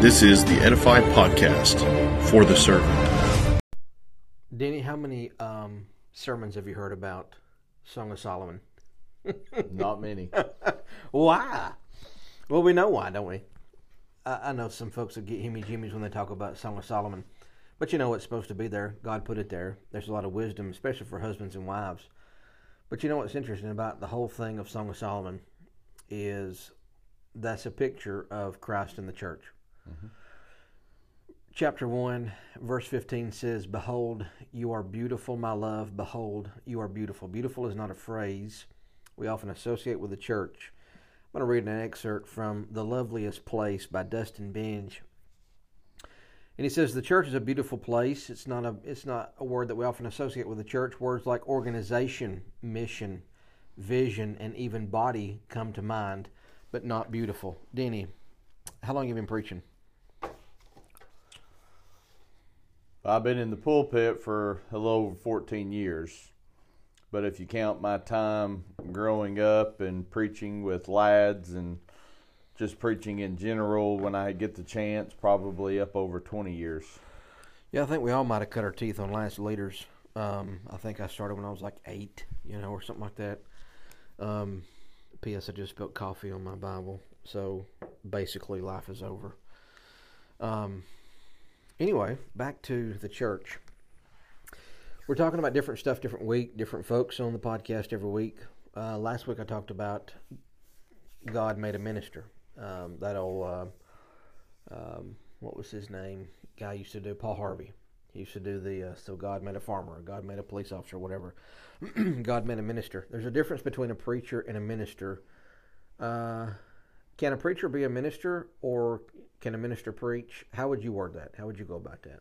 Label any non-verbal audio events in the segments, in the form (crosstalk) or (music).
This is the Edify Podcast for the servant. Danny, how many um, sermons have you heard about Song of Solomon? (laughs) Not many. Why? Well, we know why, don't we? I, I know some folks that get himmy jimmies when they talk about Song of Solomon, but you know it's supposed to be there. God put it there. There's a lot of wisdom, especially for husbands and wives. But you know what's interesting about the whole thing of Song of Solomon is that's a picture of Christ in the church. Chapter 1, verse 15 says, Behold, you are beautiful, my love. Behold, you are beautiful. Beautiful is not a phrase we often associate with the church. I'm going to read an excerpt from The Loveliest Place by Dustin Benge. And he says the church is a beautiful place. It's not a it's not a word that we often associate with the church. Words like organization, mission, vision, and even body come to mind, but not beautiful. Denny, how long have you been preaching? I've been in the pulpit for a little over 14 years. But if you count my time growing up and preaching with lads and just preaching in general when I get the chance, probably up over 20 years. Yeah, I think we all might have cut our teeth on Lads to Leaders. Um, I think I started when I was like eight, you know, or something like that. Um, P.S. I just spilled coffee on my Bible, so basically life is over. Um, anyway, back to the church. We're talking about different stuff, different week, different folks on the podcast every week. Uh, last week I talked about God made a minister. Um, that old, uh, um, what was his name? Guy used to do Paul Harvey. He used to do the uh, so God made a farmer, God made a police officer, whatever. (clears throat) God made a minister. There's a difference between a preacher and a minister. Uh, can a preacher be a minister, or can a minister preach? How would you word that? How would you go about that?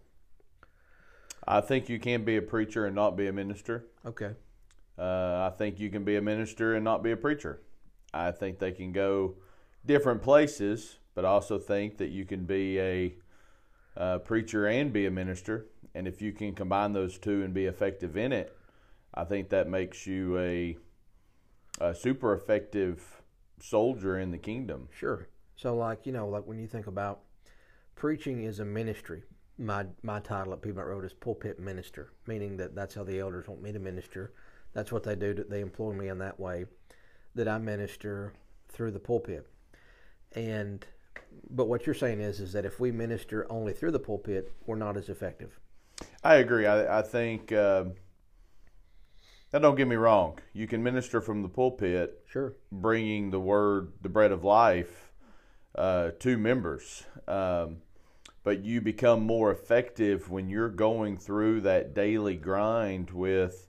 I think you can be a preacher and not be a minister. Okay. Uh, I think you can be a minister and not be a preacher. I think they can go different places, but I also think that you can be a uh, preacher and be a minister. And if you can combine those two and be effective in it, I think that makes you a, a super effective soldier in the kingdom. Sure. So, like you know, like when you think about preaching is a ministry. My my title at Piedmont Road is pulpit minister, meaning that that's how the elders want me to minister. That's what they do. They employ me in that way, that I minister through the pulpit. And but what you're saying is is that if we minister only through the pulpit, we're not as effective. I agree. I, I think. Uh, now, don't get me wrong. You can minister from the pulpit, Sure. bringing the word, the bread of life, uh, to members. Um, but you become more effective when you're going through that daily grind with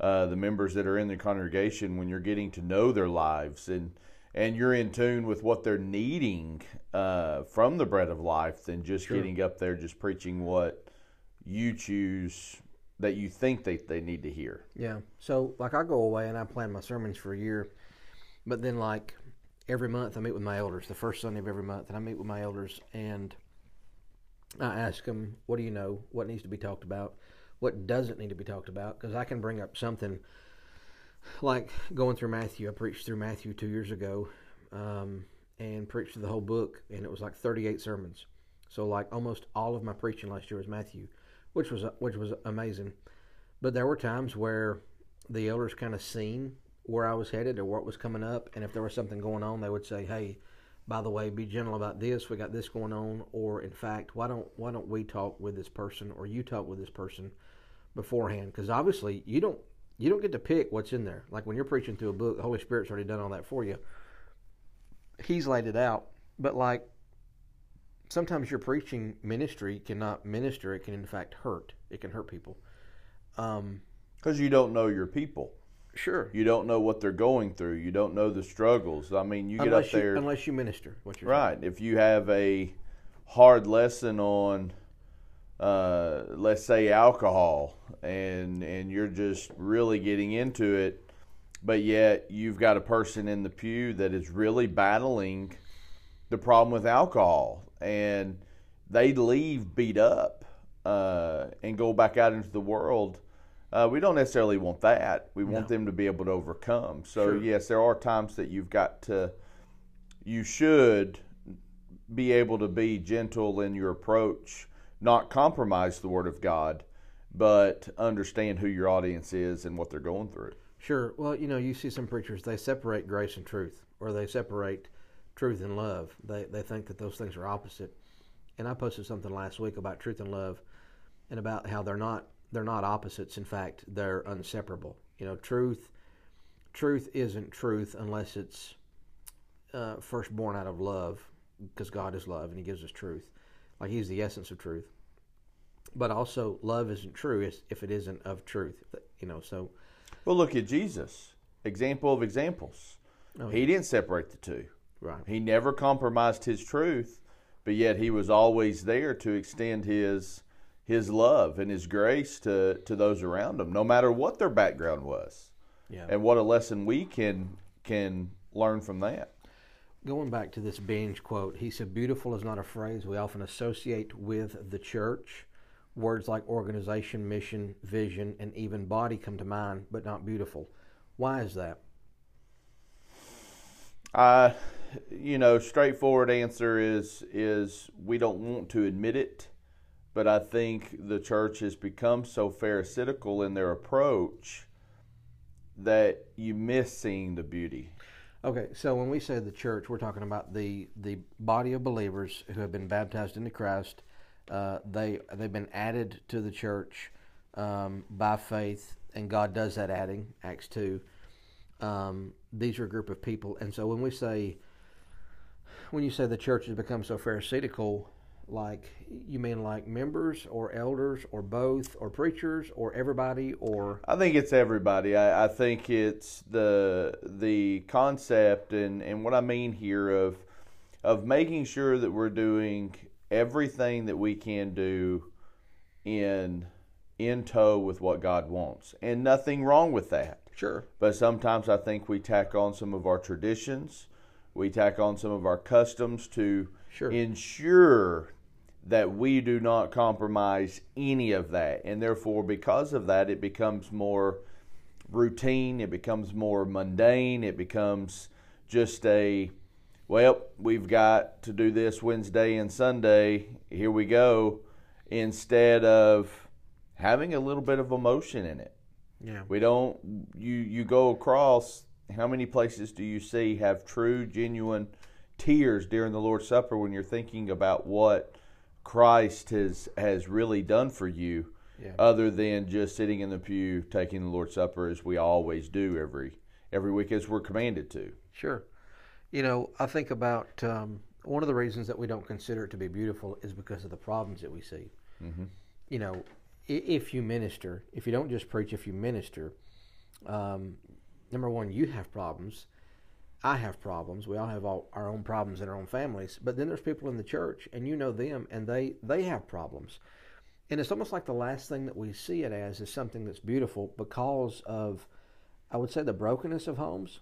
uh, the members that are in the congregation. When you're getting to know their lives and and you're in tune with what they're needing uh, from the bread of life, than just Sure. getting up there just preaching what you choose that you think they, they need to hear. Yeah. So like I go away and I plan my sermons for a year, but then like every month I meet with my elders, the first Sunday of every month, and I meet with my elders and I ask them, "What do you know? What needs to be talked about? What doesn't need to be talked about?" Because I can bring up something like going through Matthew. I preached through Matthew two years ago, um, and preached the whole book, and it was like 38 sermons. So like almost all of my preaching last year was Matthew, which was which was amazing. But there were times where the elders kind of seen where I was headed or what was coming up, and if there was something going on, they would say, "Hey, by the way, be gentle about this. We got this going on." Or, in fact, why don't why don't we talk with this person or you talk with this person beforehand? Because obviously, you don't you don't get to pick what's in there. Like when you're preaching through a book, the Holy Spirit's already done all that for you. He's laid it out, but like sometimes your preaching ministry cannot minister; it can in fact hurt. It can hurt people. Um, Because you don't know your people. Sure. You don't know what they're going through. You don't know the struggles. I mean, you get unless up there. you unless you minister, what you're right. If you have a hard lesson on, uh, let's say, alcohol, and, and you're just really getting into it, but yet you've got a person in the pew that is really battling the problem with alcohol, and they leave beat up uh, and go back out into the world. Uh, we don't necessarily want that. We want them to be able to overcome. So Sure. yes, there are times that you've got to, you should be able to be gentle in your approach, not compromise the Word of God, but understand who your audience is and what they're going through. Sure. Well, you know, you see some preachers they separate grace and truth, or they separate truth and love. They they think that those things are opposite. And I posted something last week about truth and love, and about how they're not they're not opposites. In fact, they're inseparable. You know, truth truth isn't truth unless it's uh, first born out of love, because God is love and He gives us truth. Like He's the essence of truth. But also, love isn't true if it isn't of truth. You know, so. Well, look at Jesus. Example of examples. Oh, he didn't separate the two. Right. He never compromised his truth, but yet he was always there to extend his his love and his grace to, to those around him, no matter what their background was. Yeah. And what a lesson we can can learn from that. Going back to this Benge quote, he said, Beautiful is not a phrase we often associate with the church. Words like organization, mission, vision, and even body come to mind, but not beautiful. Why is that? Uh, you know, straightforward answer is is we don't want to admit it, but I think the church has become so pharisaical in their approach that you miss seeing the beauty. Okay, so when we say the church, we're talking about the the body of believers who have been baptized into Christ. Uh, they they've been added to the church um, by faith, and God does that adding. Acts two. Um, these are a group of people, and so when we say when you say the church has become so pharisaical, like you mean like members or elders or both or preachers or everybody or I think it's everybody. I, I think it's the the concept and, and what I mean here of of making sure that we're doing everything that we can do in in tow with what God wants. And nothing wrong with that. Sure. But sometimes I think we tack on some of our traditions, we tack on some of our customs to sure. ensure that we do not compromise any of that. And therefore, because of that, it becomes more routine, it becomes more mundane, it becomes just a, well, we've got to do this Wednesday and Sunday, here we go, instead of having a little bit of emotion in it. Yeah. We don't, you, you go across, how many places do you see have true, genuine tears during the Lord's Supper when you're thinking about what Christ has has really done for you, yeah. other than just sitting in the pew taking the Lord's Supper as we always do every every week as we're commanded to. Sure, you know I think about um, one of the reasons that we don't consider it to be beautiful is because of the problems that we see. Mm-hmm. You know, if you minister, if you don't just preach, if you minister, um, number one, you have problems. I have problems. We all have all our own problems in our own families. But then there's people in the church, and you know them, and they they have problems. And it's almost like the last thing that we see it as is something that's beautiful because of, I would say, the brokenness of homes.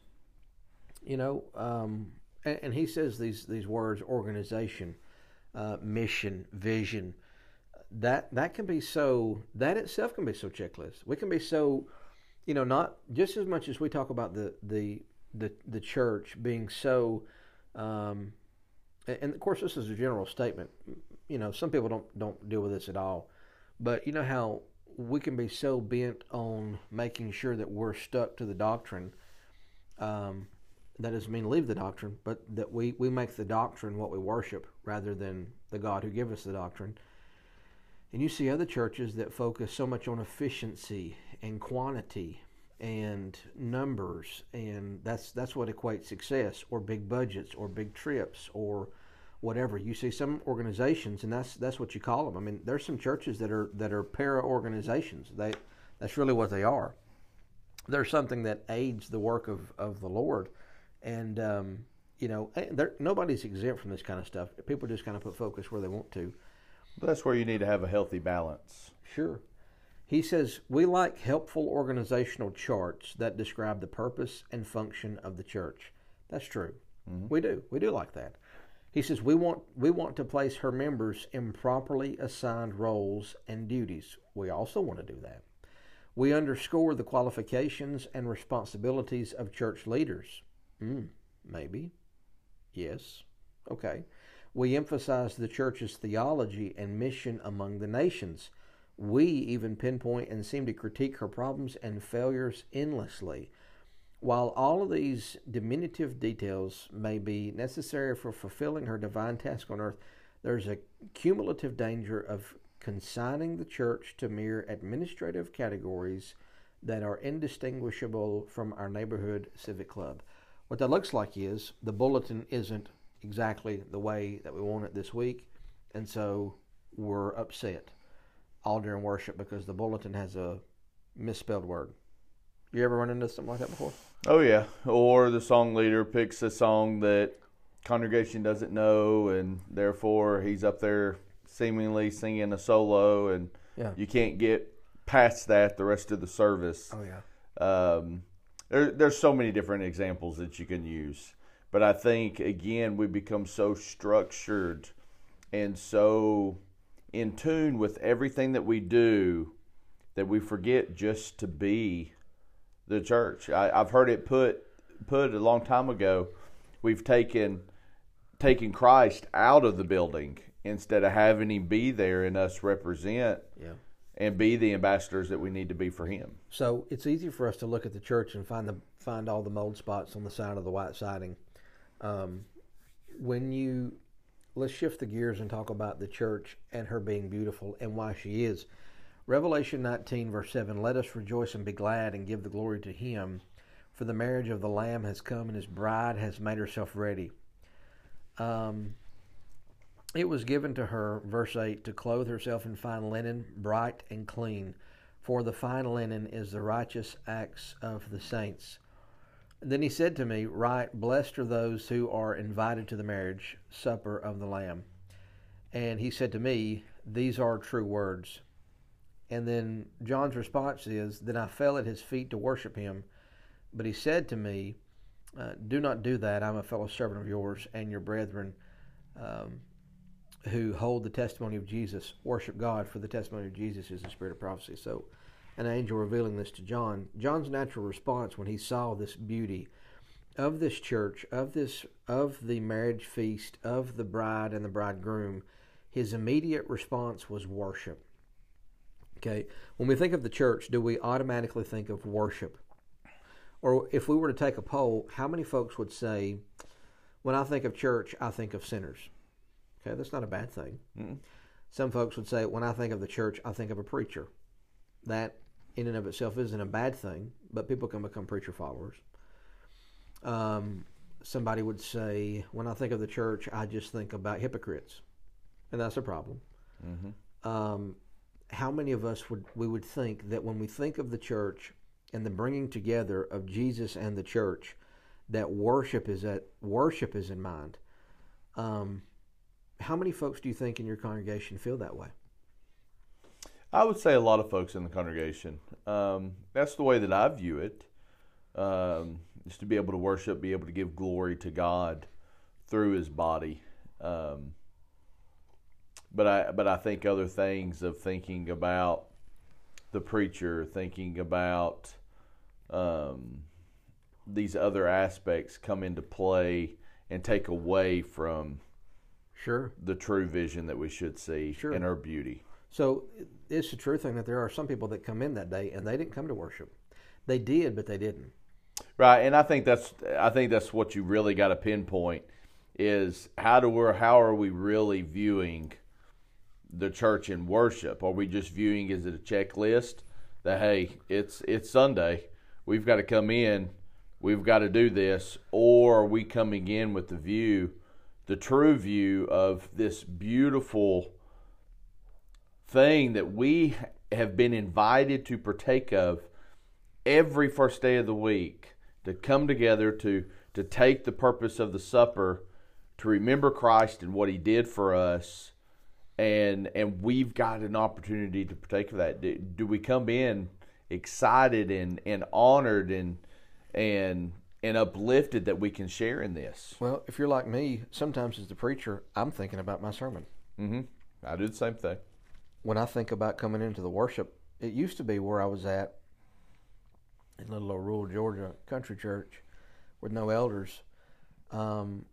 You know, um, and, and, he says these these words: organization, uh, mission, vision. That that can be so. That itself can be so checklist. We can be so, you know, not just as much as we talk about the the the the church being so um, and of course this is a general statement. You know some people don't don't deal with this at all but you know how we can be so bent on making sure that we're stuck to the doctrine um, that doesn't mean leave the doctrine but that we we make the doctrine what we worship rather than the god who gave us the doctrine. And you see other churches that focus so much on efficiency and quantity and numbers, and that's that's what equates success, or big budgets, or big trips, or whatever. You see some organizations, and that's that's what you call them. I mean, there's some churches that are that are para organizations. They that's really what they are. They're something that aids the work of, of the Lord, and um, you know, nobody's exempt from this kind of stuff. People just kind of put focus where they want to. That's where you need to have a healthy balance. Sure. He says, We like helpful organizational charts that describe the purpose and function of the church. That's true. Mm-hmm. We do. We do like that. He says, we want, we want to place her members in properly assigned roles and duties. We also want to do that. We underscore the qualifications and responsibilities of church leaders. Mm, maybe. Yes. Okay. We emphasize the church's theology and mission among the nations. We even pinpoint and seem to critique her problems and failures endlessly. While all of these diminutive details may be necessary for fulfilling her divine task on earth, there's a cumulative danger of consigning the church to mere administrative categories that are indistinguishable from our neighborhood civic club. What that looks like is the bulletin isn't exactly the way that we want it this week, and so we're upset all during worship because the bulletin has a misspelled word. You ever run into something like that before? Oh yeah, or the song leader picks a song that congregation doesn't know, and therefore he's up there seemingly singing a solo, and Yeah. you can't get past that the rest of the service. Oh yeah. Um, there, there's so many different examples that you can use, but I think again we become so structured and so in tune with everything that we do that we forget just to be the church. I, I've heard it put put a long time ago. We've taken taken Christ out of the building instead of having him be there and us represent Yeah. and be the ambassadors that we need to be for him. So it's easy for us to look at the church and find the find all the mold spots on the side of the white siding. Um, when you let's shift the gears and talk about the church and her being beautiful and why she is. Revelation 19 verse 7 Let us rejoice and be glad and give the glory to him for the marriage of the lamb has come and his bride has made herself ready. Um, it was given to her, verse 8, to clothe herself in fine linen, bright and clean, for the fine linen is the righteous acts of the saints. Then he said to me, Write, blessed are those who are invited to the marriage supper of the Lamb. And he said to me, These are true words. And then John's response is, Then I fell at his feet to worship him. But he said to me, uh, Do not do that. I'm a fellow servant of yours and your brethren. Um, who hold the testimony of Jesus worship God, for the testimony of Jesus is the spirit of prophecy. So, an angel revealing this to John. John's natural response when he saw this beauty of this church, of this of the marriage feast, of the bride and the bridegroom, his immediate response was worship. Okay, when we think of the church, do we automatically think of worship? Or if we were to take a poll, how many folks would say, when I think of church, I think of sinners? Okay, that's not a bad thing. Mm-mm. Some folks would say, when I think of the church, I think of a preacher. That, in and of itself, isn't a bad thing, but people can become preacher followers. Um, somebody would say, when I think of the church, I just think about hypocrites, and that's a problem. Mm-hmm. Um, how many of us would we would think that when we think of the church and the bringing together of Jesus and the church, that worship is at worship is in mind? Um, how many folks do you think in your congregation feel that way? I would say a lot of folks in the congregation. Um, that's the way that I view it. Um, is to be able to worship, be able to give glory to God through His body. Um, but I but I think other things of thinking about the preacher, thinking about um, these other aspects come into play and take away from Sure. the true vision that we should see Sure. in our beauty. So it's a true thing that there are some people that come in that day and they didn't come to worship. They did, but they didn't. Right, and I think that's I think that's what you really got to pinpoint is how do we how are we really viewing the church in worship? Are we just viewing as it a checklist that hey, it's it's Sunday, we've got to come in, we've got to do this, or are we coming in with the view, the true view of this beautiful thing that we have been invited to partake of every first day of the week to come together to to take the purpose of the supper to remember Christ and what he did for us. And and we've got an opportunity to partake of that. Do, do we come in excited and and honored and and and uplifted that we can share in this? Well, if you're like me, sometimes as the preacher, I'm thinking about my sermon. mhm I do the same thing When I think about coming into the worship, it used to be where I was at in little old rural Georgia country church with no elders. Um,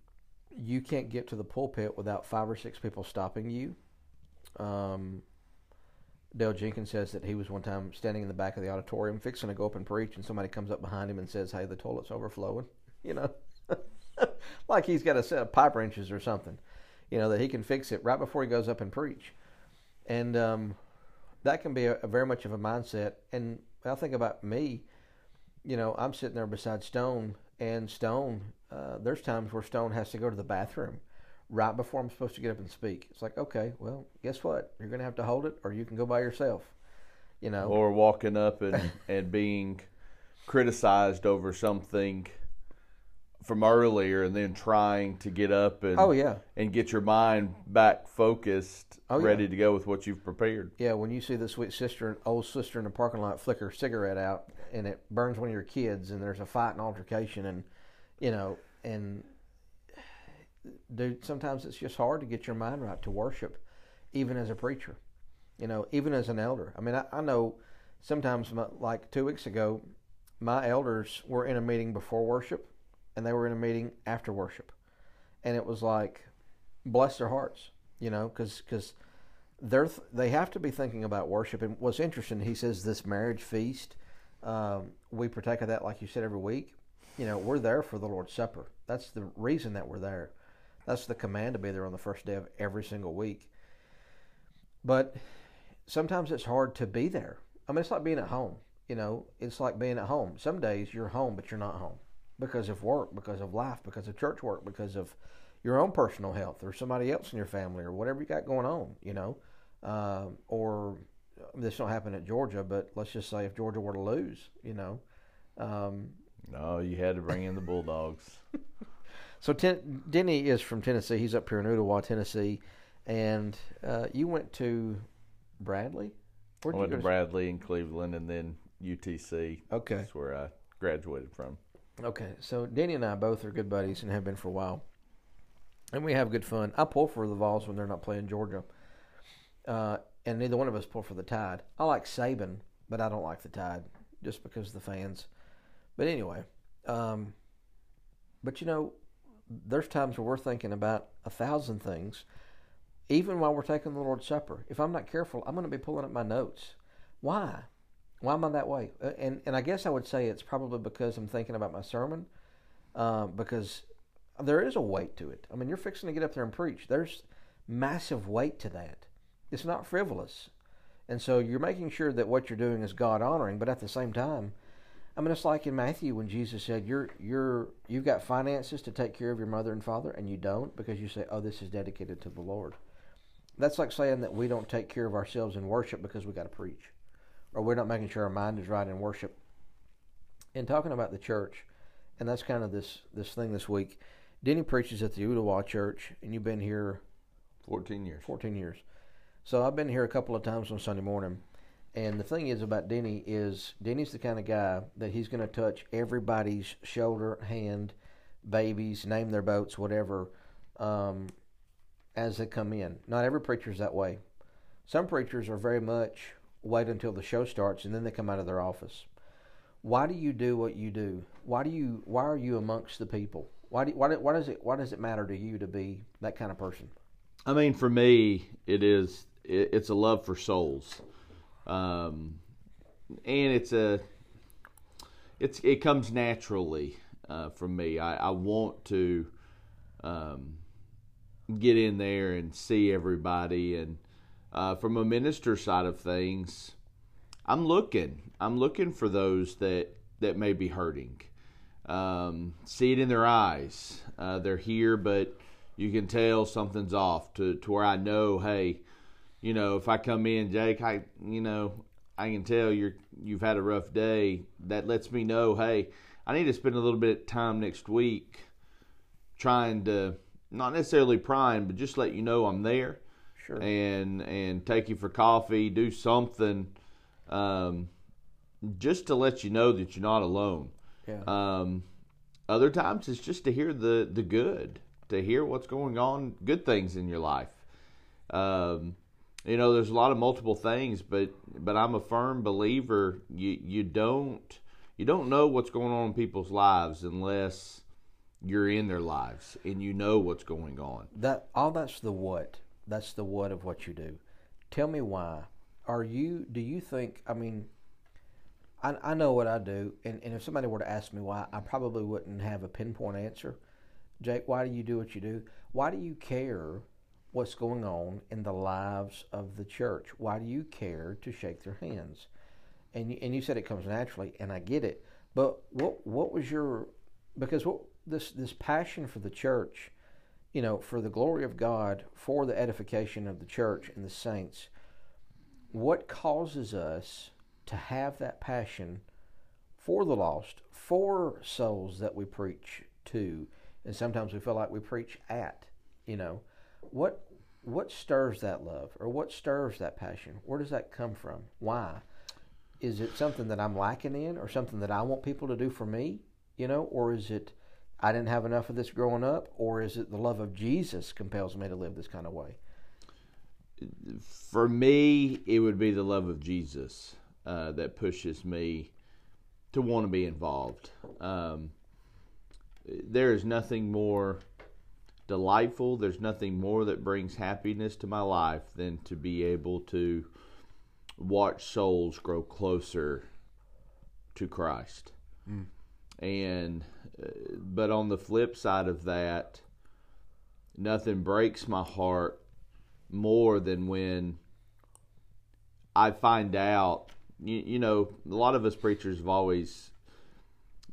you can't get to the pulpit without five or six people stopping you. Um, Dale Jenkins says that he was one time standing in the back of the auditorium fixing to go up and preach, and somebody comes up behind him and says, Hey, the toilet's overflowing. (laughs) You know, (laughs) like he's got a set of pipe wrenches or something, you know, that he can fix it right before he goes up and preach. And um, that can be a, a very much of a mindset. And I think about me, you know, I'm sitting there beside Stone, and Stone, uh, there's times where Stone has to go to the bathroom right before I'm supposed to get up and speak. It's like, okay, well, guess what? You're going to have to hold it, or you can go by yourself. You know, or walking up and, (laughs) and being criticized over something from earlier and then trying to get up and oh yeah and get your mind back focused Oh, yeah. ready to go with what you've prepared yeah. When you see the sweet sister, old sister in the parking lot flicker a cigarette out, and it burns one of your kids, and there's a fight and altercation, and you know, and dude, sometimes it's just hard to get your mind right to worship, even as a preacher, you know, even as an elder. I mean, I, I know sometimes, my, like two weeks ago, my elders were in a meeting before worship, and they were in a meeting after worship, and it was like, bless their hearts, you know, because because they're th- they have to be thinking about worship. And what's interesting, he says this marriage feast, um, we partake of that, like you said, every week. You know, we're there for the Lord's Supper. That's the reason that we're there. That's the command to be there on the first day of every single week. But sometimes it's hard to be there. I mean, it's like being at home. You know, it's like being at home. Some days you're home, but you're not home because of work, because of life, because of church work, because of your own personal health or somebody else in your family or whatever you got going on. You know, um, or this don't happen at Georgia, but let's just say if Georgia were to lose, you know. Um, no you had to bring in the bulldogs (laughs) so ten, Denny is from Tennessee. He's up here in Ooltewah, Tennessee, and uh, you went to Bradley. i Where'd you went to bradley in cleveland and then utc Okay, that's where i graduated from okay. So Danny and I both are good buddies and have been for a while, and we have good fun. I pull for the Vols when they're not playing Georgia, uh, and neither one of us pull for the Tide. I like Saban, but I don't like the Tide just because of the fans. But anyway, um, but you know, there's times where we're thinking about a thousand things, even while we're taking the Lord's Supper. If I'm not careful, I'm going to be pulling up my notes. Why? Why am I that way? Uh, And and I guess I would say it's probably because I'm thinking about my sermon, uh, because there is a weight to it. I mean, you're fixing to get up there and preach. There's massive weight to that. It's not frivolous, and so you're making sure that what you're doing is God honoring, but at the same time. I mean, it's like in Matthew when Jesus said, "You're you're you've got finances to take care of your mother and father, and you don't because you say, oh, this is dedicated to the Lord." That's like saying that we don't take care of ourselves in worship because we got to preach, or we're not making sure our mind is right in worship. In talking about the church, and that's kind of this this thing this week. Denny preaches at the Ooltewah Church, and you've been here 14 years 14 years. So I've been here a couple of times on Sunday morning. And the thing is about Denny is Denny's the kind of guy that he's going to touch everybody's shoulder, hand, babies, name their boats, whatever, um, as they come in. Not every preacher's that way. Some preachers are very much wait until the show starts and then they come out of their office. Why do you do what you do? Why do you? Why are you amongst the people? Why do? Why, why does it? Why does it matter to you to be that kind of person? I mean, for me, it is it, it's a love for souls, um, and it's a it's it comes naturally uh, from me. I, I want to um, get in there and see everybody, and uh, from a minister side of things, I'm looking. I'm looking for those that that may be hurting. Um, see it in their eyes. Uh, they're here, but you can tell something's off. To to where I know, hey, you know, if I come in, Jake, I you know, I can tell you're you've had a rough day. That lets me know, hey, I need to spend a little bit of time next week trying to not necessarily prying, but just let you know I'm there Sure. and and take you for coffee, do something, um, just to let you know that you're not alone. yeah. Um, other times it's just to hear the the good, to hear what's going on, good things in your life. Um, you know, there's a lot of multiple things, but but I'm a firm believer. You you don't you don't know what's going on in people's lives unless you're in their lives and you know what's going on. That all that's the what. That's the what of what you do. Tell me why. Are you? Do you think? I mean, I, I know what I do, and, and if somebody were to ask me why, I probably wouldn't have a pinpoint answer. Jake, why do you do what you do? Why do you care what's going on in the lives of the church? Why do you care to shake their hands? And you, and you said it comes naturally, and I get it. But what what was your because what this this passion for the church, you know, for the glory of God, for the edification of the church and the saints, what causes us to have that passion for the lost, for souls that we preach to, and sometimes we feel like we preach at, you know, what what stirs that love or what stirs that passion? Where does that come from? Why? Is it something that I'm lacking in or something that I want people to do for me, you know, or is it I didn't have enough of this growing up or is it the love of Jesus compels me to live this kind of way? For me, it would be the love of Jesus uh, that pushes me to want to be involved. Um, there is nothing more delightful. There's nothing more that brings happiness to my life than to be able to watch souls grow closer to Christ. Mm. And but on the flip side of that, nothing breaks my heart more than when I find out. You, you know, a lot of us preachers have always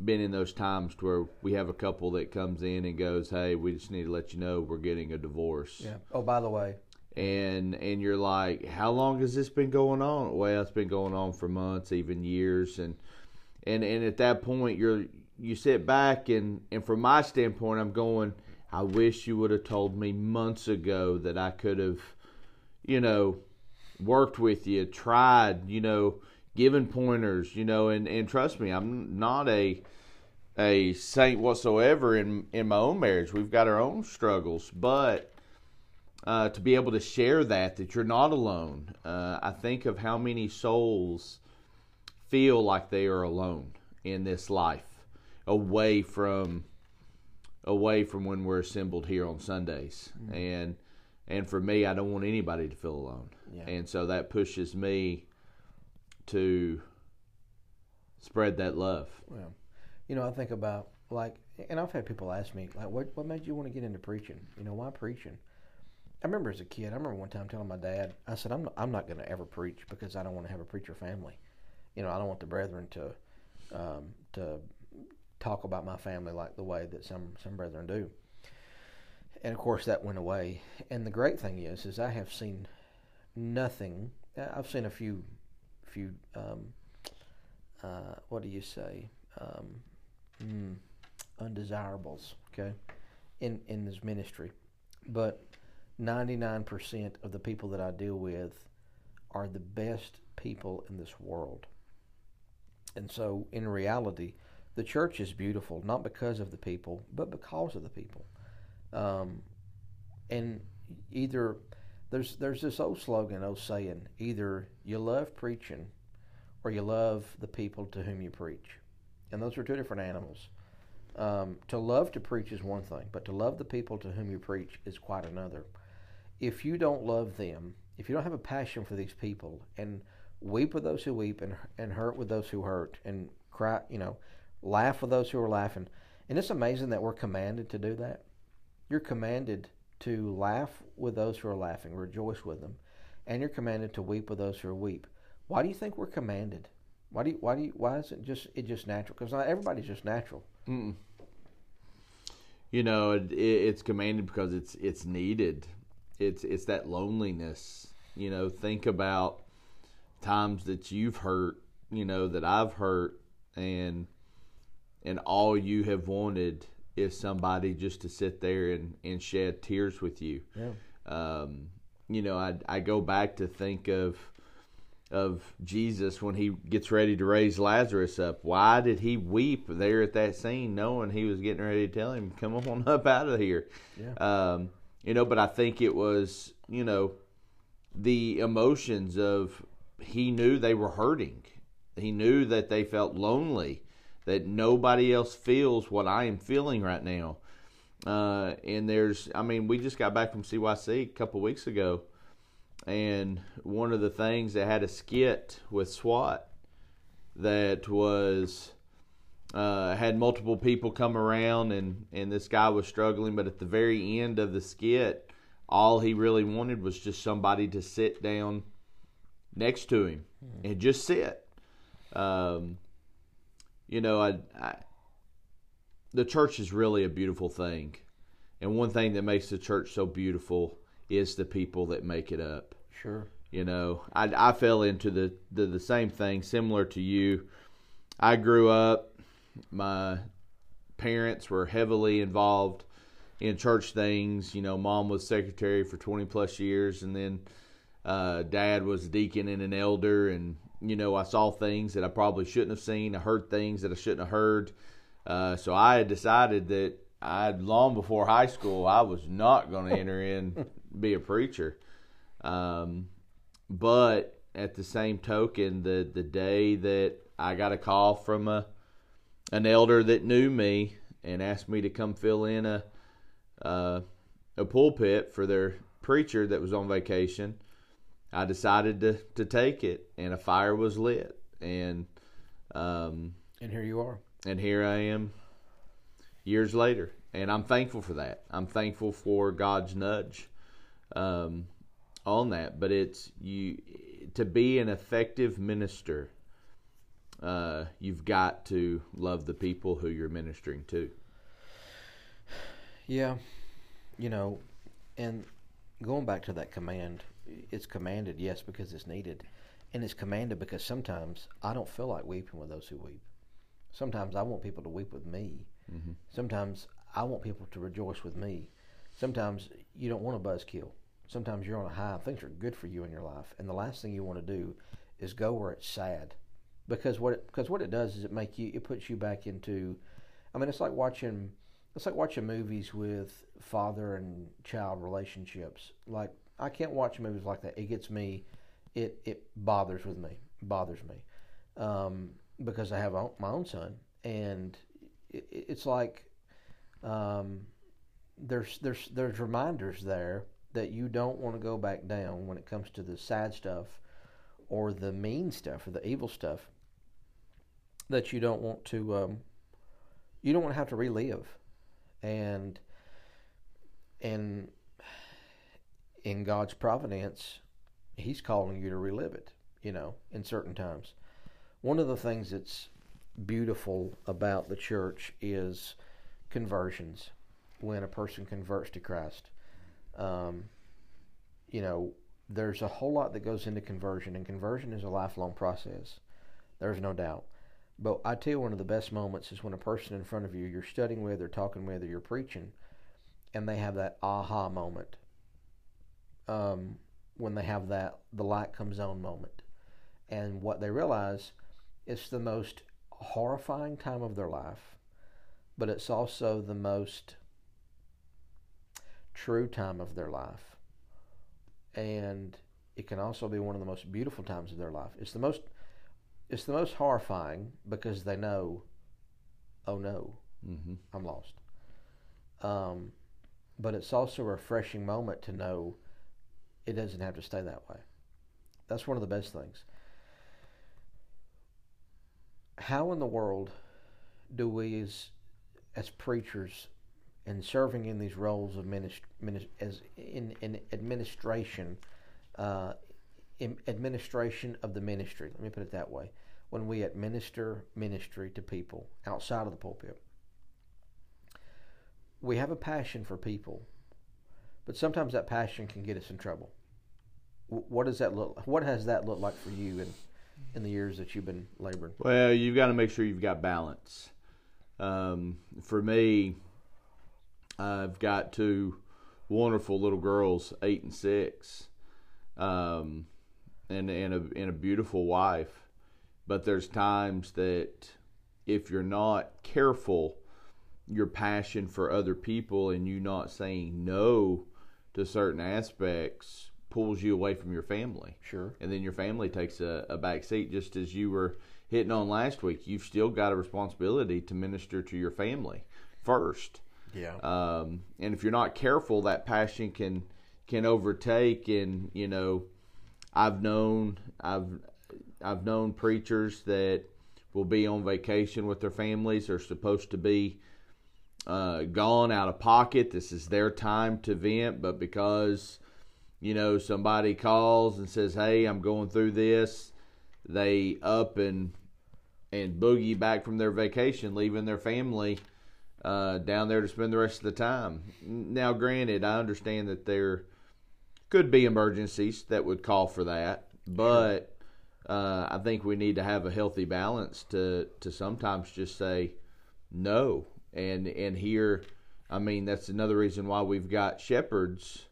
been in those times where we have a couple that comes in and goes, "Hey, we just need to let you know we're getting a divorce." Yeah. Oh, by the way. And and you're like, "How long has this been going on?" Well, it's been going on for months, even years, and and and at that point, you're you sit back and and from my standpoint, I'm going, "I wish you would have told me months ago that I could have, you know, worked with you, tried, you know." given pointers, you know, and, and trust me, I'm not a a saint whatsoever in in my own marriage. We've got our own struggles, but uh, to be able to share that that you're not alone, uh, I think of how many souls feel like they are alone in this life, away from away from when we're assembled here on Sundays, mm-hmm. and and for me, I don't want anybody to feel alone, yeah. and so that pushes me to spread that love. Well, you know, I think about like, and I've had people ask me like, what what made you want to get into preaching? You know, why preaching? I remember as a kid, I remember one time telling my dad, I said, I'm not, I'm not going to ever preach because I don't want to have a preacher family. You know, I don't want the brethren to um, to talk about my family like the way that some some brethren do. And of course, that went away. And the great thing is, is I have seen nothing. I've seen a few few um, uh, what do you say um, mm, undesirables okay in in this ministry but 99% of the people that I deal with are the best people in this world and so in reality the church is beautiful not because of the people but because of the people um, and either there's there's this old slogan, old saying: either you love preaching, or you love the people to whom you preach, and those are two different animals. Um, to love to preach is one thing, but to love the people to whom you preach is quite another. If you don't love them, if you don't have a passion for these people, and weep with those who weep, and and hurt with those who hurt, and cry, you know, laugh with those who are laughing, and it's amazing that we're commanded to do that. You're commanded to laugh with those who are laughing, rejoice with them, and you're commanded to weep with those who are weep. Why do you think we're commanded? Why do you, why do you, why is it just it just natural? Because not everybody's just natural. Mm-mm. You know, it, it's commanded because it's it's needed. It's it's that loneliness. You know, think about times that you've hurt. You know that I've hurt, and and all you have wanted is somebody just to sit there and, and shed tears with you. Yeah. Um, you know, I I go back to think of of Jesus when he gets ready to raise Lazarus up. Why did he weep there at that scene, knowing he was getting ready to tell him, "Come on (laughs) up out of here"? Yeah. Um, you know, but I think it was you know the emotions of he knew they were hurting. He knew that they felt lonely that nobody else feels what I am feeling right now. Uh, and there's, I mean, we just got back from CYC a couple weeks ago, and one of the things that had a skit with SWAT that was uh, had multiple people come around, and and this guy was struggling, but at the very end of the skit, all he really wanted was just somebody to sit down next to him and just sit. Um, you know, I, I, the church is really a beautiful thing, and one thing that makes the church so beautiful is the people that make it up. Sure. You know, I, I fell into the, the the same thing, similar to you. I grew up. My parents were heavily involved in church things. You know, mom was secretary for twenty plus years, and then uh, dad was a deacon and an elder, and you know, I saw things that I probably shouldn't have seen. I heard things that I shouldn't have heard. Uh, so I had decided that I, long before high school, I was not going (laughs) to enter in be a preacher. Um, but at the same token, the the day that I got a call from a an elder that knew me and asked me to come fill in a uh, a pulpit for their preacher that was on vacation, I decided to to take it, and a fire was lit, and um, And here you are. and here I am years later, and I'm thankful for that. I'm thankful for God's nudge um, on that. But it's you to be an effective minister. Uh, you've got to love the people who you're ministering to. Yeah, you know, and going back to that command, it's commanded, yes, because it's needed. And it's commanded because sometimes I don't feel like weeping with those who weep. Sometimes I want people to weep with me. Mm-hmm. Sometimes I want people to rejoice with me. Sometimes you don't want a buzzkill. Sometimes you're on a high. Things are good for you in your life, and the last thing you want to do is go where it's sad, because what it, because what it does is it make you it puts you back into. I mean, it's like watching it's like watching movies with father and child relationships. Like I can't watch movies like that. It gets me. It it bothers with me. Bothers me um, because I have my own son, and it, it's like um, there's there's there's reminders there that you don't want to go back down when it comes to the sad stuff or the mean stuff or the evil stuff that you don't want to um, you don't want to have to relive and and in God's providence he's calling you to relive it you know in certain times one of the things that's beautiful about the church is conversions when a person converts to Christ um, you know, there's a whole lot that goes into conversion, and conversion is a lifelong process. There's no doubt. But I tell you, one of the best moments is when a person in front of you, you're studying with, or talking with, or you're preaching, and they have that aha moment. Um, when they have that, the light comes on moment. And what they realize, it's the most horrifying time of their life, but it's also the most true time of their life. And it can also be one of the most beautiful times of their life. It's the most it's the most horrifying because they know, oh no, Mm-hmm. I'm lost. Um, but it's also a refreshing moment to know it doesn't have to stay that way. That's one of the best things. How in the world do we, as as preachers, and serving in these roles of minist- minist- as in, in administration, uh, in administration of the ministry. Let me put it that way. When we administer ministry to people outside of the pulpit, we have a passion for people, but sometimes that passion can get us in trouble. What does that look? What has that looked like for you in in the years that you've been laboring? Well, you've got to make sure you've got balance. Um, for me, I've got two wonderful little girls, eight and six, um, and and a and a beautiful wife. But there's times that if you're not careful, your passion for other people and you not saying no to certain aspects pulls you away from your family Sure. and then your family takes a, a back seat just as you were hitting on last week, you've still got a responsibility to minister to your family first. Yeah. Um, and if you're not careful, that passion can can overtake. And you know, I've known I've I've known preachers that will be on vacation with their families. They're supposed to be uh, gone out of pocket. This is their time to vent, but because you know somebody calls and says, "Hey, I'm going through this," they up and and boogie back from their vacation, leaving their family uh, down there to spend the rest of the time. Now, granted, I understand that there could be emergencies that would call for that, but uh, I think we need to have a healthy balance to to sometimes just say no, and and here, I mean, that's another reason why we've got shepherds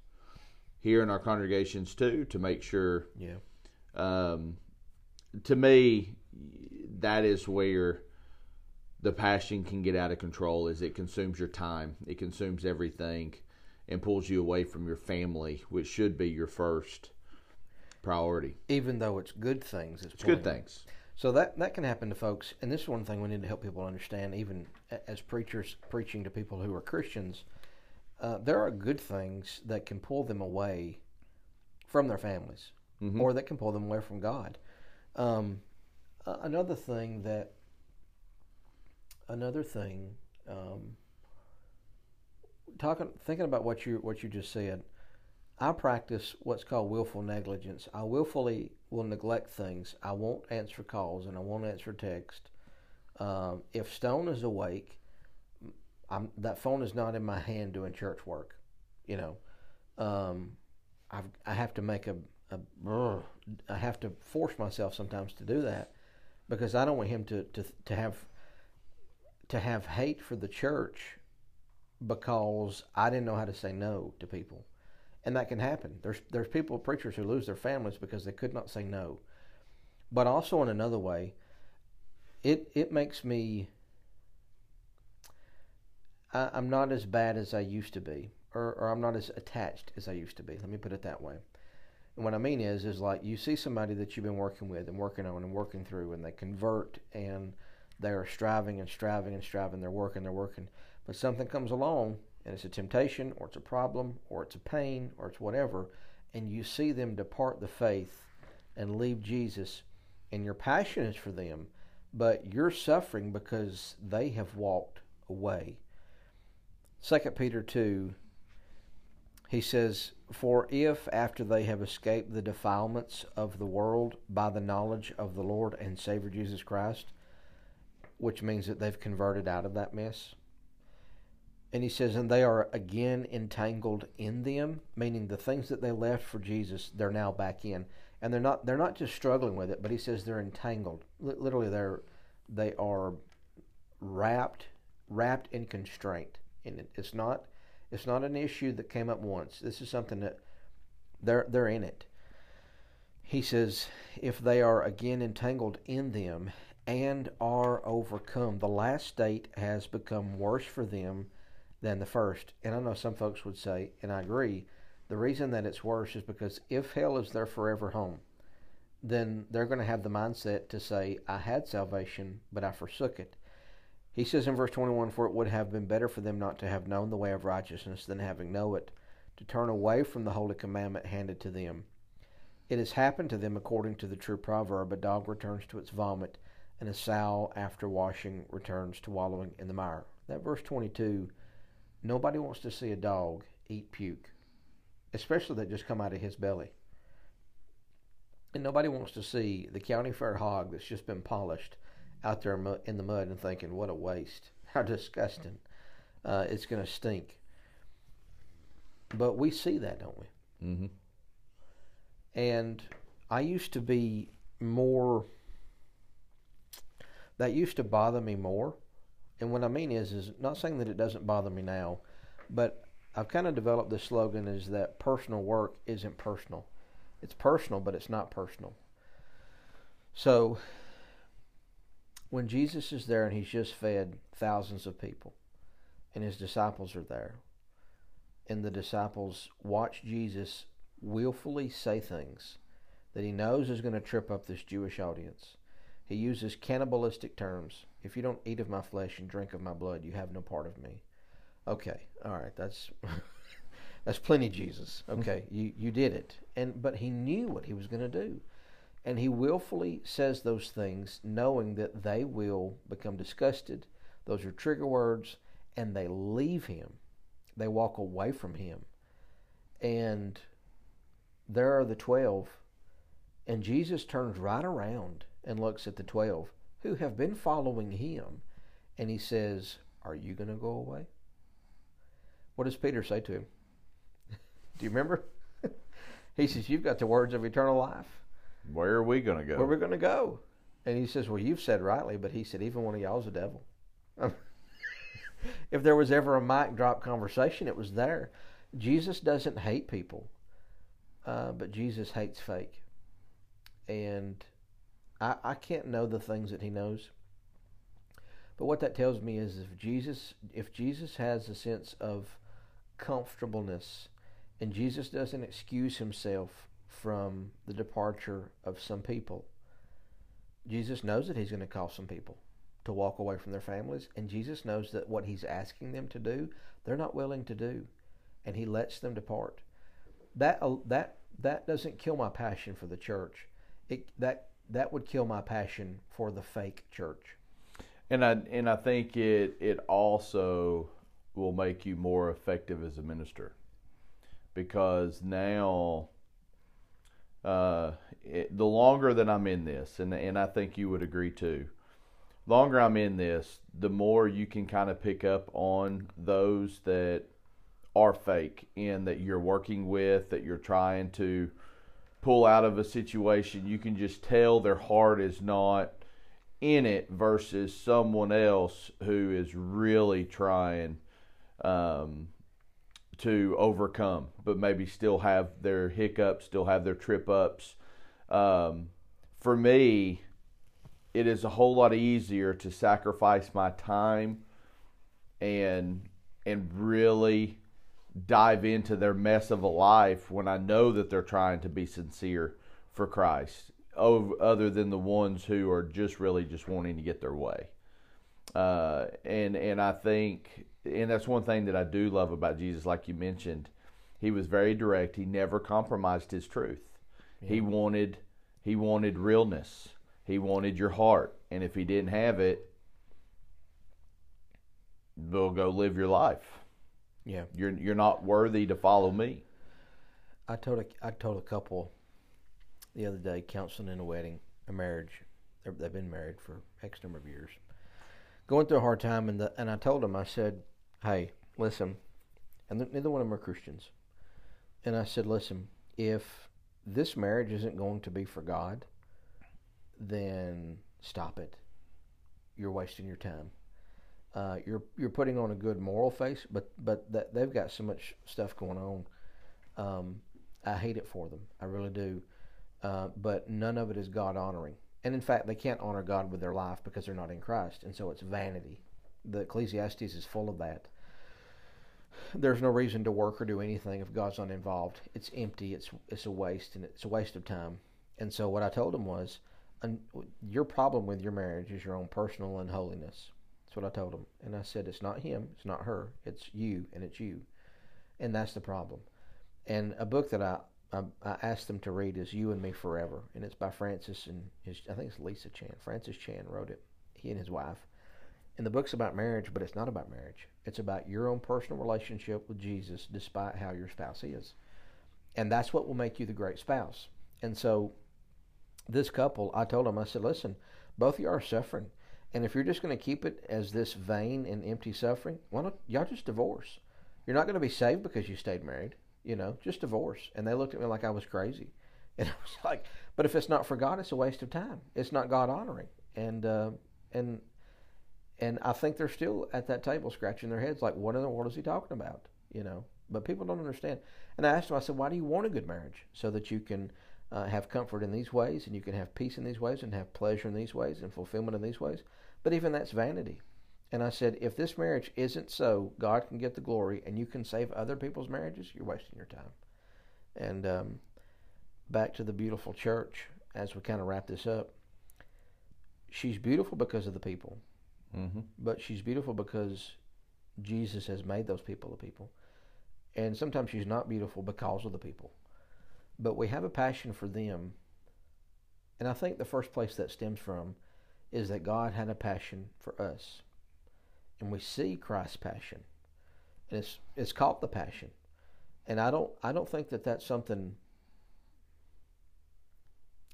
here in our congregations too to make sure. Yeah. Um, to me, that is where the passion can get out of control is it consumes your time it consumes everything and pulls you away from your family which should be your first priority Even though it's good things, it's, it's good things So that that can happen to folks, and this is one thing we need to help people understand. Even as preachers preaching to people who are Christians, uh, there are good things that can pull them away from their families, Mhm. or that can pull them away from God. Um, a- another thing that another thing um, talking thinking about what you what you just said I practice what's called willful negligence. I willfully will neglect things. I won't answer calls and I won't answer text. Um, if Stone is awake, I'm, that phone is not in my hand doing church work. You know, um, I've, I have to make a, a brr, I have to force myself sometimes to do that because I don't want him to, to, to have to have hate for the church because I didn't know how to say no to people and that can happen. There's there's people preachers who lose their families because they could not say no. But also in another way, it it makes me. I, I'm not as bad as I used to be, or, or I'm not as attached as I used to be. Let me put it that way. And what I mean is, is like you see somebody that you've been working with and working on and working through, and they convert and they are striving and striving and striving. They're working, they're working, but something comes along and it's a temptation or it's a problem or it's a pain or it's whatever, and you see them depart the faith and leave Jesus, and your passion is for them, but you're suffering because they have walked away. Second Peter two. He says, For if after they have escaped the defilements of the world by the knowledge of the Lord and Savior Jesus Christ, which means that they've converted out of that mess, and he says, and they are again entangled in them, meaning the things that they left for Jesus, they're now back in, and they're not they're not just struggling with it, but he says they're entangled. Li- Literally, they're they are wrapped wrapped in constraint. And it, it's not it's not an issue that came up once. This is something that they're they're in it. He says, if they are again entangled in them and are overcome, the last state has become worse for them than the first. And I know some folks would say, and I agree, the reason that it's worse is because if hell is their forever home, then they're going to have the mindset to say, I had salvation, but I forsook it. He says in verse 21 For it would have been better for them not to have known the way of righteousness than having know it, to turn away from the holy commandment handed to them. It has happened to them according to the true proverb a dog returns to its vomit, and a sow after washing returns to wallowing in the mire. That verse 22 Nobody wants to see a dog eat puke, especially that just come out of his belly. And nobody wants to see the county fair hog that's just been polished out there in the mud and thinking, what a waste. (laughs) How disgusting. Uh, it's going to stink. But we see that, don't we? mm-hmm. And I used to be more, that used to bother me more and what I mean is, is not saying that it doesn't bother me now, but I've kind of developed this slogan is that personal work isn't personal. It's personal, but it's not personal. So when Jesus is there and he's just fed thousands of people, and his disciples are there, and the disciples watch Jesus willfully say things that he knows is going to trip up this Jewish audience. He uses cannibalistic terms. If you don't eat of my flesh and drink of my blood, you have no part of me. Okay, all right, that's (laughs) that's plenty, Jesus. Okay, (laughs) you you did it, and but he knew what he was going to do, and he willfully says those things, knowing that they will become disgusted. Those are trigger words, and they leave him. They walk away from him, and there are the twelve, and Jesus turns right around and looks at the twelve who have been following him, and he says, "Are you going to go away?" What does Peter say to him? (laughs) Do you remember? (laughs) he says, You've got the words of eternal life. Where are we going to go? Where are we going to go? And he says, Well, you've said rightly, but he said, Even one of y'all's a devil. (laughs) if there was ever a mic drop conversation, it was there. Jesus doesn't hate people, uh, but Jesus hates fake. And I, I can't know the things that he knows. But what that tells me is if Jesus if Jesus has a sense of comfortableness and Jesus doesn't excuse himself from the departure of some people, Jesus knows that he's going to call some people to walk away from their families and Jesus knows that what he's asking them to do, they're not willing to do and he lets them depart. That that that doesn't kill my passion for the church. It that that would kill my passion for the fake church. And I and I think it it also will make you more effective as a minister because now uh, it, the longer that I'm in this, and and I think you would agree too, longer I'm in this, the more you can kind of pick up on those that are fake and that you're working with, that you're trying to pull out of a situation. You can just tell their heart is not in it versus someone else who is really trying um, to overcome, but maybe still have their hiccups, still have their trip ups. Um, for me, it is a whole lot easier to sacrifice my time and and really dive into their mess of a life when I know that they're trying to be sincere for Christ other than the ones who are just really just wanting to get their way. Uh, and and I think, and that's one thing that I do love about Jesus. Like you mentioned, he was very direct. He never compromised his truth. Yeah. He wanted he wanted realness. He wanted your heart, and if he didn't have it, we'll go live your life. Yeah, you're you're not worthy to follow me. I told a, I told a couple the other day counseling in a wedding, a marriage. they have been married for X number of years, going through a hard time, and the, and I told them, I said, "Hey, listen," and neither one of them are Christians, and I said, "Listen, if this marriage isn't going to be for God, then stop it. You're wasting your time. Uh, you're you're putting on a good moral face, but but they've got so much stuff going on. Um, I hate it for them. I really do. Uh, but none of it is God honoring. And in fact, they can't honor God with their life because they're not in Christ, and so it's vanity. The Ecclesiastes is full of that. There's no reason to work or do anything if God's not involved. It's empty. It's it's a waste, and it's a waste of time. And so what I told him was, your problem with your marriage is your own personal unholiness. That's what I told him. And I said, it's not him, it's not her, it's you, and it's you. And that's the problem. And a book that I I, I asked them to read is "You and Me Forever," and it's by Francis and his I think it's Lisa Chan. Francis Chan wrote it. He and his wife. And the book's about marriage, but it's not about marriage. It's about your own personal relationship with Jesus, despite how your spouse is, and that's what will make you the great spouse. And so, this couple, I told them, I said, listen, both of you are suffering, and if you're just going to keep it as this vain and empty suffering, why don't y'all just divorce? You're not going to be saved because you stayed married you know, just divorce. And they looked at me like I was crazy. (laughs) And I was like, but if it's not for God, it's a waste of time. It's not God honoring. And, uh, and, and I think they're still at that table scratching their heads like, what in the world is he talking about? You know, but people don't understand. And I asked them, I said, why do you want a good marriage? So that you can uh, have comfort in these ways and you can have peace in these ways and have pleasure in these ways and fulfillment in these ways. But even that's vanity. And I said, if this marriage isn't so, God can get the glory and you can save other people's marriages, you're wasting your time. And um, back to the beautiful church as we kind of wrap this up. she's beautiful because of the people, hmm but she's beautiful because Jesus has made those people the people. And sometimes she's not beautiful because of the people. But we have a passion for them. And I think the first place that stems from is that God had a passion for us. And we see Christ's passion. And it's it's called the passion. And I don't I don't think that that's something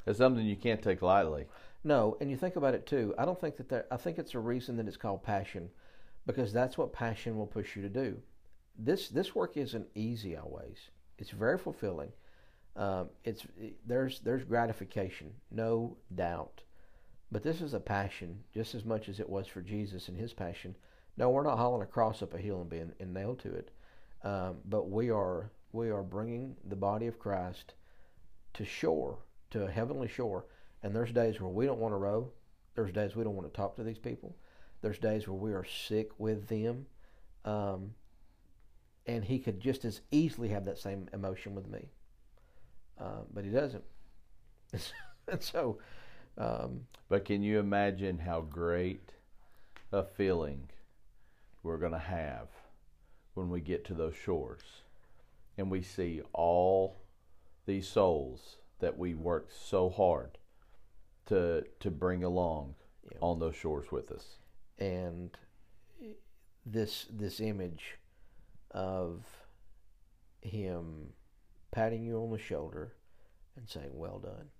It's something you can't take lightly. No, and you think about it too. I don't think that there, I think it's a reason that it's called passion, because that's what passion will push you to do. This this work isn't easy always. It's very fulfilling. Um, it's there's there's gratification, no doubt, but this is a passion just as much as it was for Jesus and his passion. No, we're not hauling a cross up a hill and being and nailed to it, um, but we are we are bringing the body of Christ to shore, to a heavenly shore. And there's days where we don't want to row. There's days we don't want to talk to these people. There's days where we are sick with them. Um, and he could just as easily have that same emotion with me. Uh, but he doesn't. (laughs) and so, um, But can you imagine how great a feeling we're going to have when we get to those shores and we see all these souls that we worked so hard to to bring along Yeah. on those shores with us. and this this image of him patting you on the shoulder and saying well done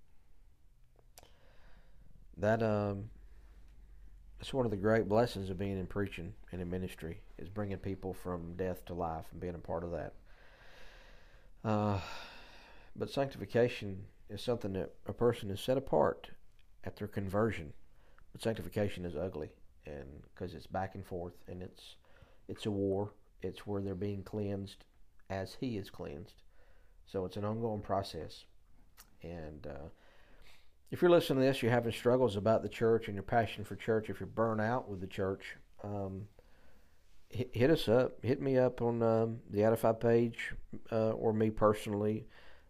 that um it's one of the great blessings of being in preaching and in ministry is bringing people from death to life and being a part of that. Uh, but sanctification is something that a person is set apart at their conversion but sanctification is ugly and because it's back and forth and it's it's a war. It's where they're being cleansed as he is cleansed. So it's an ongoing process and uh, if you're listening to this you're having struggles about the church and your passion for church if you're burnt out with the church um, hit, hit us up. Hit me up on um, the edify page uh, or me personally.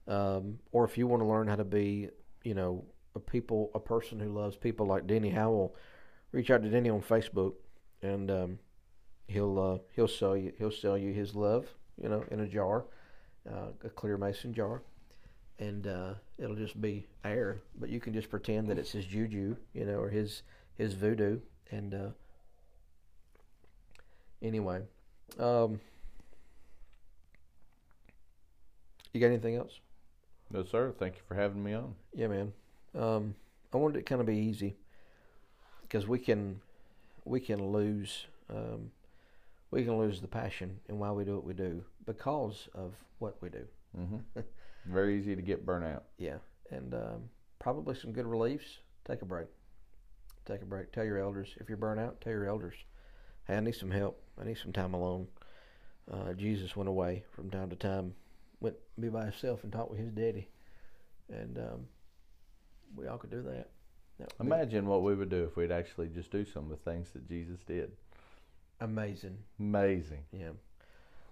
Um, or if you want to learn how to be you know a people a person who loves people like denny howell reach out to Denny on Facebook, and um, he'll uh, he'll sell you he'll sell you his love, you know, in a jar, uh, a clear mason jar, and uh, it'll just be air, but you can just pretend that it's his juju, you know, or his his voodoo, and uh, anyway, um, you got anything else? No, sir. Thank you for having me on. Yeah, man. Um, I wanted it kind of be easy because we can we can lose um, we can lose the passion in why we do what we do because of what we do. hmm (laughs) Very easy to get burnt out. Yeah, and um, probably some good reliefs. Take a break. Take a break. Tell your elders if you're burnt out. Tell your elders, hey, I need some help. I need some time alone. Uh, Jesus went away from time to time, went be by himself and talked with his daddy, and um, we all could do that. that would be Imagine what we would do if we'd actually just do some of the things that Jesus did. amazing. Amazing. Yeah.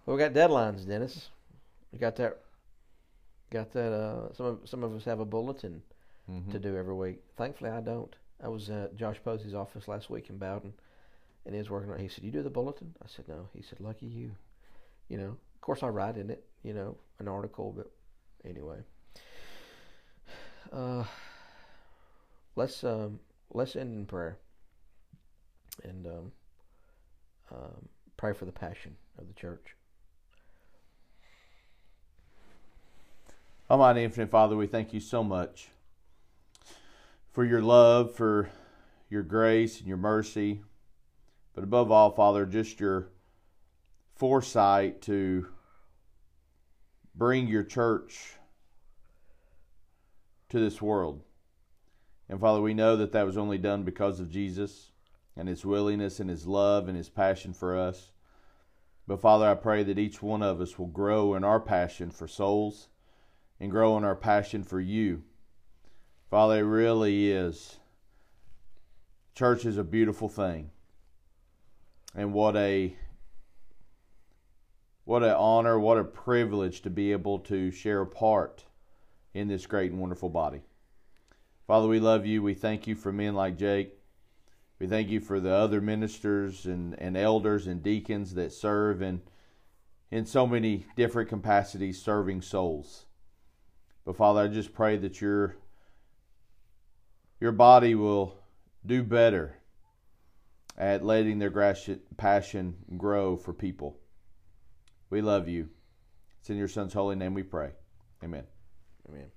Well, we got deadlines, Dennis. We got that. Got that. Uh, some of some of us have a bulletin hmm to do every week. Thankfully, I don't. I was at Josh Posey's office last week in Bowden, and he was working on. it. He said, "You do the bulletin?" I said, "No." He said, "Lucky you." You know, of course, I write in it. You know, an article, but anyway. Uh, let's um, let's end in prayer, and um, um, pray for the passion of the church. Oh, Almighty Infinite Father, we thank you so much for your love, for your grace and your mercy, but above all, Father, just your foresight to bring your church to this world. And Father, we know that that was only done because of Jesus and his willingness and his love and his passion for us. But Father, I pray that each one of us will grow in our passion for souls and grow in our passion for you. Father, it really is. Church is a beautiful thing. And what a what an honor, what a privilege to be able to share a part in this great and wonderful body. Father, we love you. We thank you for men like Jake. We thank you for the other ministers and, and elders and deacons that serve in, in so many different capacities serving souls. But Father, I just pray that your, your body will do better at letting their passion grow for people. We love you. It's in your Son's holy name we pray. Amen. Amen.